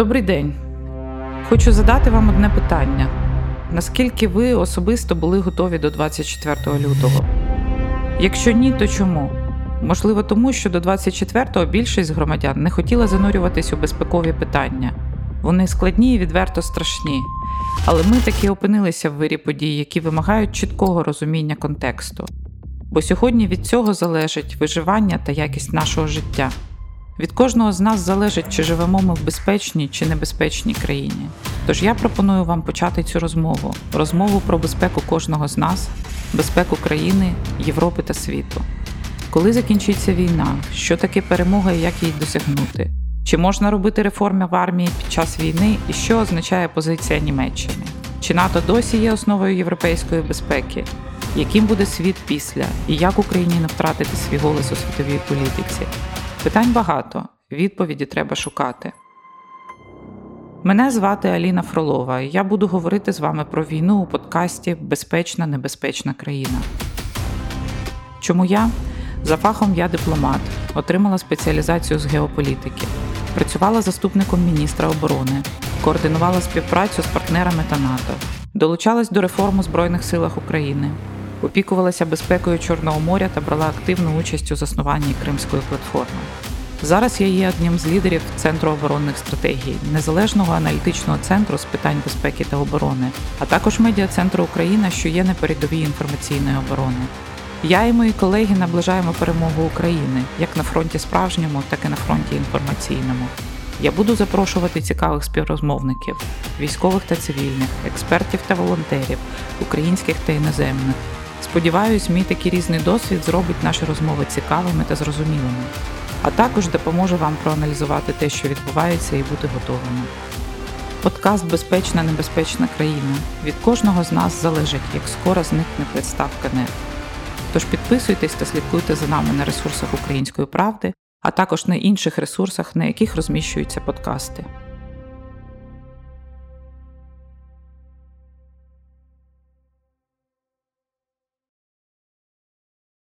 Добрий день. Хочу задати вам одне питання: наскільки ви особисто були готові до 24 лютого? Якщо ні, то чому? Можливо, тому що до 24-го більшість громадян не хотіла занурюватись у безпекові питання. Вони складні і відверто страшні. Але ми таки опинилися в вирі подій, які вимагають чіткого розуміння контексту. Бо сьогодні від цього залежить виживання та якість нашого життя. Від кожного з нас залежить, чи живемо ми в безпечній чи небезпечній країні. Тож я пропоную вам почати цю розмову розмову про безпеку кожного з нас, безпеку країни, Європи та світу. Коли закінчиться війна, що таке перемога і як її досягнути? Чи можна робити реформи в армії під час війни і що означає позиція Німеччини? Чи НАТО досі є основою європейської безпеки? Яким буде світ після і як Україні не втратити свій голос у світовій політиці? Питань багато, відповіді треба шукати. Мене звати Аліна Фролова, я буду говорити з вами про війну у подкасті Безпечна небезпечна країна. Чому я? За фахом я дипломат, отримала спеціалізацію з геополітики, працювала заступником міністра оборони, координувала співпрацю з партнерами та НАТО, долучалась до реформ у Збройних силах України, опікувалася безпекою Чорного моря та брала активну участь у заснуванні Кримської платформи. Зараз я є одним з лідерів Центру оборонних стратегій, незалежного аналітичного центру з питань безпеки та оборони, а також медіа-центру Україна, що є на передовій інформаційної оборони. Я і мої колеги наближаємо перемогу України як на фронті справжньому, так і на фронті інформаційному. Я буду запрошувати цікавих співрозмовників, військових та цивільних, експертів та волонтерів, українських та іноземних. Сподіваюсь, мій такий різний досвід зробить наші розмови цікавими та зрозумілими, а також допоможе вам проаналізувати те, що відбувається, і бути готовими. Подкаст Безпечна небезпечна країна. Від кожного з нас залежить, як скоро зникне приставка «не». Тож підписуйтесь та слідкуйте за нами на ресурсах Української правди, а також на інших ресурсах, на яких розміщуються подкасти.